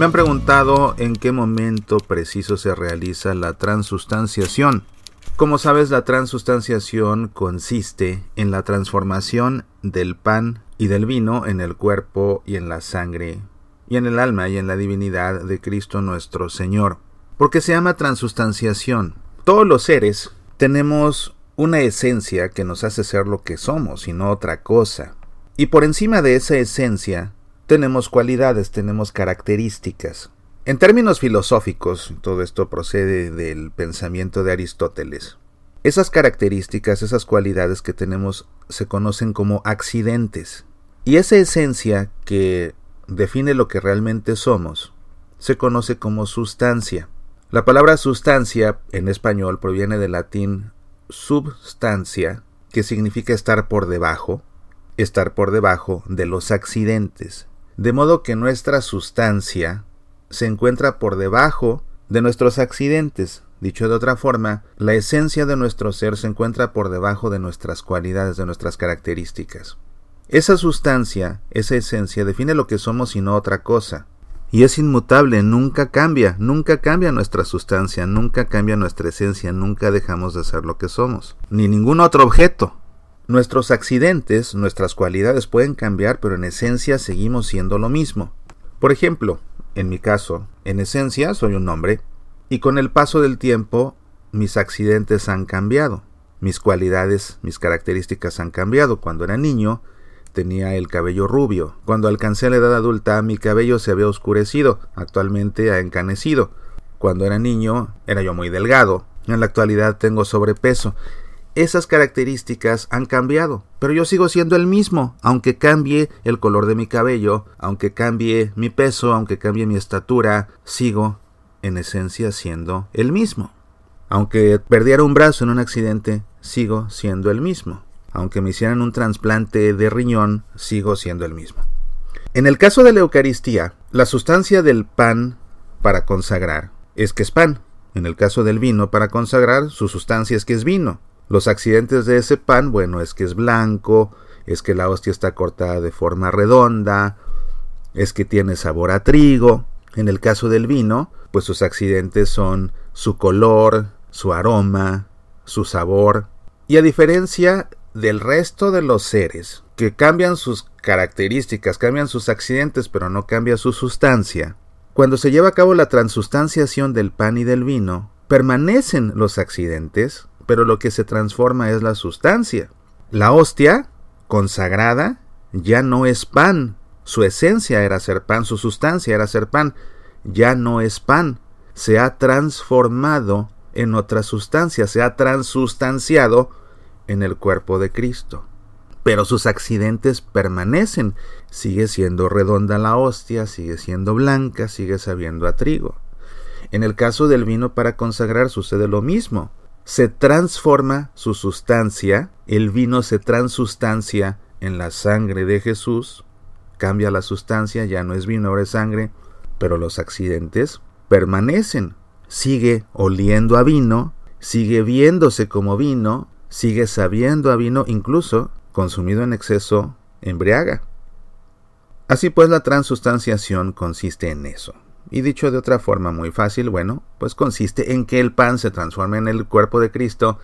Me han preguntado en qué momento preciso se realiza la transustanciación. Como sabes, la transustanciación consiste en la transformación del pan y del vino en el cuerpo y en la sangre, y en el alma y en la divinidad de Cristo nuestro Señor. Porque se llama transustanciación. Todos los seres tenemos una esencia que nos hace ser lo que somos y no otra cosa. Y por encima de esa esencia tenemos cualidades, tenemos características. En términos filosóficos, todo esto procede del pensamiento de Aristóteles. Esas características, esas cualidades que tenemos se conocen como accidentes. Y esa esencia que define lo que realmente somos se conoce como sustancia. La palabra sustancia en español proviene del latín substancia, que significa estar por debajo, estar por debajo de los accidentes de modo que nuestra sustancia se encuentra por debajo de nuestros accidentes. Dicho de otra forma, la esencia de nuestro ser se encuentra por debajo de nuestras cualidades, de nuestras características. Esa sustancia, esa esencia, define lo que somos y no otra cosa. Y es inmutable, nunca cambia, nunca cambia nuestra sustancia, nunca cambia nuestra esencia, nunca dejamos de ser lo que somos, ni ningún otro objeto. Nuestros accidentes, nuestras cualidades pueden cambiar, pero en esencia seguimos siendo lo mismo. Por ejemplo, en mi caso, en esencia soy un hombre, y con el paso del tiempo mis accidentes han cambiado. Mis cualidades, mis características han cambiado. Cuando era niño tenía el cabello rubio. Cuando alcancé la edad adulta mi cabello se había oscurecido. Actualmente ha encanecido. Cuando era niño era yo muy delgado. En la actualidad tengo sobrepeso esas características han cambiado, pero yo sigo siendo el mismo, aunque cambie el color de mi cabello, aunque cambie mi peso, aunque cambie mi estatura, sigo en esencia siendo el mismo. Aunque perdiera un brazo en un accidente, sigo siendo el mismo. Aunque me hicieran un trasplante de riñón, sigo siendo el mismo. En el caso de la Eucaristía, la sustancia del pan para consagrar es que es pan. En el caso del vino para consagrar, su sustancia es que es vino. Los accidentes de ese pan, bueno, es que es blanco, es que la hostia está cortada de forma redonda, es que tiene sabor a trigo. En el caso del vino, pues sus accidentes son su color, su aroma, su sabor. Y a diferencia del resto de los seres, que cambian sus características, cambian sus accidentes, pero no cambia su sustancia, cuando se lleva a cabo la transustanciación del pan y del vino, permanecen los accidentes, pero lo que se transforma es la sustancia. La hostia, consagrada, ya no es pan. Su esencia era ser pan, su sustancia era ser pan. Ya no es pan. Se ha transformado en otra sustancia, se ha transustanciado en el cuerpo de Cristo. Pero sus accidentes permanecen. Sigue siendo redonda la hostia, sigue siendo blanca, sigue sabiendo a trigo. En el caso del vino para consagrar sucede lo mismo se transforma su sustancia, el vino se transustancia en la sangre de Jesús, cambia la sustancia, ya no es vino, ahora es sangre, pero los accidentes permanecen. Sigue oliendo a vino, sigue viéndose como vino, sigue sabiendo a vino, incluso consumido en exceso, embriaga. Así pues la transustanciación consiste en eso. Y dicho de otra forma muy fácil, bueno, pues consiste en que el pan se transforma en el cuerpo de Cristo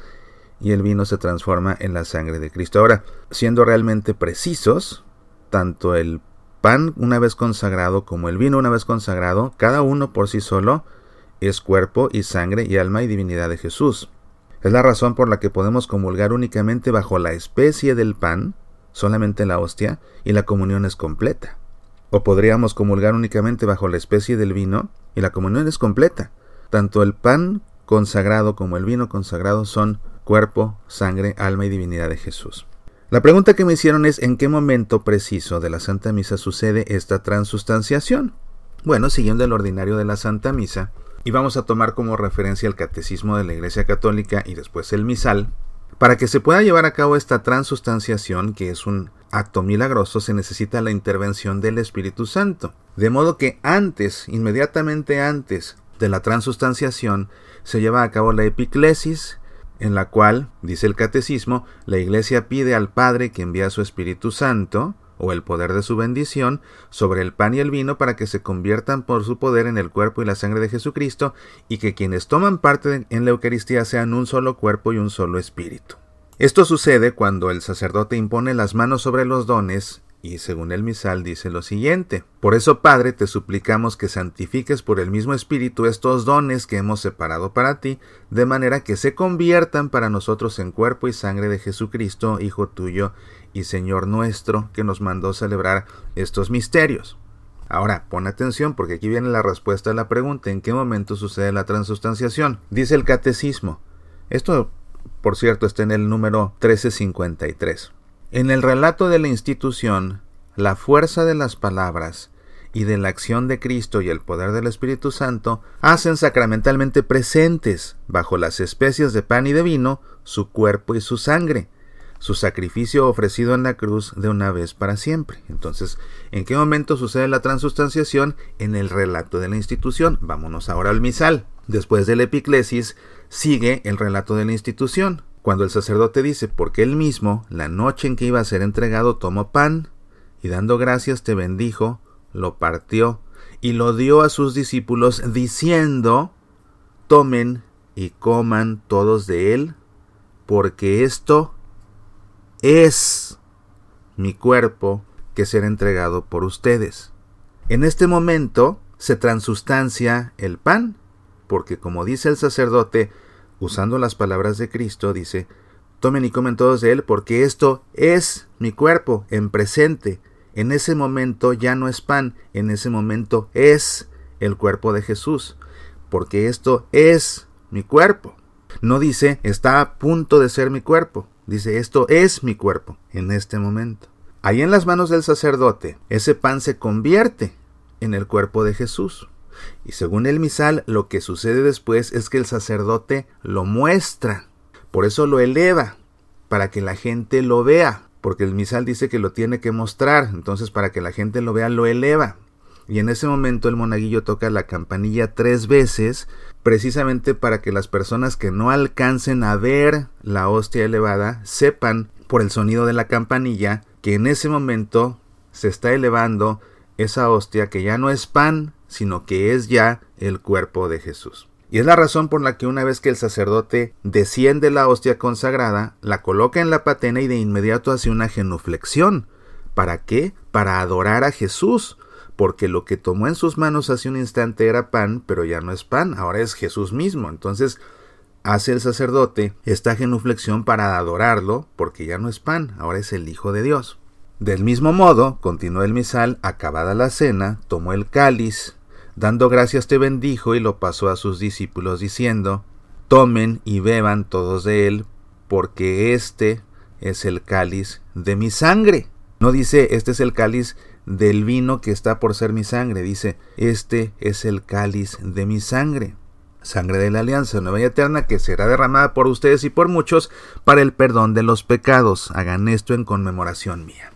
y el vino se transforma en la sangre de Cristo. Ahora, siendo realmente precisos, tanto el pan una vez consagrado como el vino una vez consagrado, cada uno por sí solo es cuerpo y sangre y alma y divinidad de Jesús. Es la razón por la que podemos comulgar únicamente bajo la especie del pan, solamente la hostia, y la comunión es completa. O podríamos comulgar únicamente bajo la especie del vino y la comunión es completa. Tanto el pan consagrado como el vino consagrado son cuerpo, sangre, alma y divinidad de Jesús. La pregunta que me hicieron es en qué momento preciso de la Santa Misa sucede esta transustanciación. Bueno, siguiendo el ordinario de la Santa Misa, y vamos a tomar como referencia el Catecismo de la Iglesia Católica y después el misal, para que se pueda llevar a cabo esta transustanciación, que es un acto milagroso, se necesita la intervención del Espíritu Santo. De modo que antes, inmediatamente antes de la transustanciación, se lleva a cabo la epiclesis, en la cual, dice el catecismo, la Iglesia pide al Padre que envía su Espíritu Santo, o el poder de su bendición sobre el pan y el vino para que se conviertan por su poder en el cuerpo y la sangre de Jesucristo y que quienes toman parte en la Eucaristía sean un solo cuerpo y un solo espíritu. Esto sucede cuando el sacerdote impone las manos sobre los dones y según el misal dice lo siguiente, Por eso Padre te suplicamos que santifiques por el mismo Espíritu estos dones que hemos separado para ti, de manera que se conviertan para nosotros en cuerpo y sangre de Jesucristo, Hijo tuyo y Señor nuestro, que nos mandó celebrar estos misterios. Ahora, pon atención porque aquí viene la respuesta a la pregunta, ¿en qué momento sucede la transustanciación? Dice el catecismo. Esto, por cierto, está en el número 1353. En el relato de la institución, la fuerza de las palabras y de la acción de Cristo y el poder del Espíritu Santo hacen sacramentalmente presentes, bajo las especies de pan y de vino, su cuerpo y su sangre, su sacrificio ofrecido en la cruz de una vez para siempre. Entonces, ¿en qué momento sucede la transustanciación? En el relato de la institución. Vámonos ahora al misal. Después del epiclesis sigue el relato de la institución. Cuando el sacerdote dice, porque él mismo, la noche en que iba a ser entregado, tomó pan, y dando gracias te bendijo, lo partió, y lo dio a sus discípulos, diciendo, tomen y coman todos de él, porque esto es mi cuerpo que será entregado por ustedes. En este momento se transustancia el pan, porque como dice el sacerdote, usando las palabras de Cristo, dice, tomen y comen todos de él, porque esto es mi cuerpo en presente. En ese momento ya no es pan, en ese momento es el cuerpo de Jesús, porque esto es mi cuerpo. No dice, está a punto de ser mi cuerpo, Dice, esto es mi cuerpo en este momento. Ahí en las manos del sacerdote, ese pan se convierte en el cuerpo de Jesús. Y según el misal, lo que sucede después es que el sacerdote lo muestra. Por eso lo eleva, para que la gente lo vea. Porque el misal dice que lo tiene que mostrar. Entonces, para que la gente lo vea, lo eleva. Y en ese momento el monaguillo toca la campanilla tres veces, precisamente para que las personas que no alcancen a ver la hostia elevada sepan por el sonido de la campanilla que en ese momento se está elevando esa hostia que ya no es pan, sino que es ya el cuerpo de Jesús. Y es la razón por la que una vez que el sacerdote desciende la hostia consagrada, la coloca en la patena y de inmediato hace una genuflexión. ¿Para qué? Para adorar a Jesús, porque lo que tomó en sus manos hace un instante era pan, pero ya no es pan, ahora es Jesús mismo. Entonces hace el sacerdote esta genuflexión para adorarlo, porque ya no es pan, ahora es el Hijo de Dios. Del mismo modo, continuó el misal, acabada la cena, tomó el cáliz, dando gracias te bendijo y lo pasó a sus discípulos diciendo, Tomen y beban todos de él, porque este es el cáliz de mi sangre. No dice, este es el cáliz del vino que está por ser mi sangre. Dice, este es el cáliz de mi sangre. Sangre de la alianza nueva y eterna que será derramada por ustedes y por muchos para el perdón de los pecados. Hagan esto en conmemoración mía.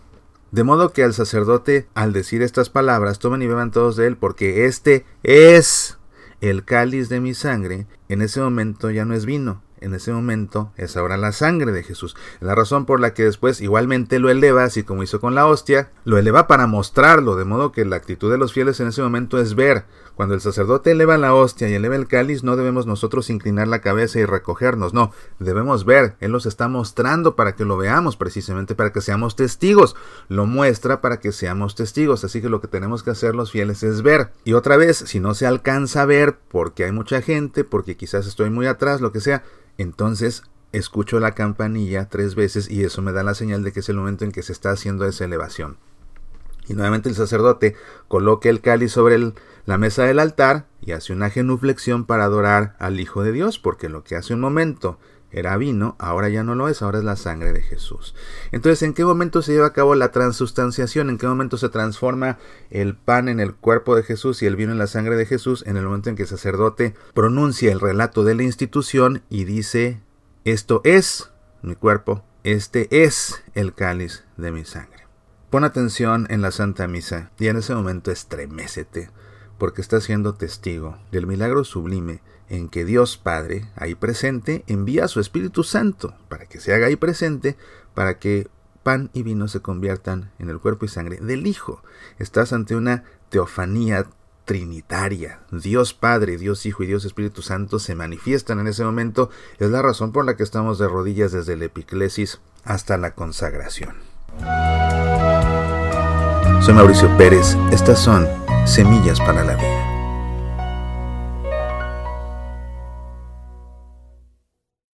De modo que al sacerdote, al decir estas palabras, tomen y beban todos de él, porque este es el cáliz de mi sangre. En ese momento ya no es vino, en ese momento es ahora la sangre de Jesús. La razón por la que después igualmente lo eleva, así como hizo con la hostia, lo eleva para mostrarlo, de modo que la actitud de los fieles en ese momento es ver. Cuando el sacerdote eleva la hostia y eleva el cáliz, no debemos nosotros inclinar la cabeza y recogernos, no, debemos ver. Él los está mostrando para que lo veamos, precisamente para que seamos testigos. Lo muestra para que seamos testigos, así que lo que tenemos que hacer los fieles es ver. Y otra vez, si no se alcanza a ver, porque hay mucha gente, porque quizás estoy muy atrás, lo que sea, entonces escucho la campanilla tres veces y eso me da la señal de que es el momento en que se está haciendo esa elevación. Y nuevamente el sacerdote coloca el cáliz sobre la mesa del altar y hace una genuflexión para adorar al Hijo de Dios, porque lo que hace un momento era vino, ahora ya no lo es, ahora es la sangre de Jesús. Entonces, ¿en qué momento se lleva a cabo la transustanciación? ¿En qué momento se transforma el pan en el cuerpo de Jesús y el vino en la sangre de Jesús? En el momento en que el sacerdote pronuncia el relato de la institución y dice, esto es mi cuerpo, este es el cáliz de mi sangre. Pon atención en la Santa Misa y en ese momento estremécete, porque está siendo testigo del milagro sublime en que Dios Padre, ahí presente, envía a su Espíritu Santo para que se haga ahí presente, para que pan y vino se conviertan en el cuerpo y sangre del Hijo. Estás ante una teofanía trinitaria. Dios Padre, Dios Hijo y Dios Espíritu Santo se manifiestan en ese momento. Es la razón por la que estamos de rodillas desde el epiclesis hasta la consagración. Soy Mauricio Pérez. Estas son Semillas para la Vida.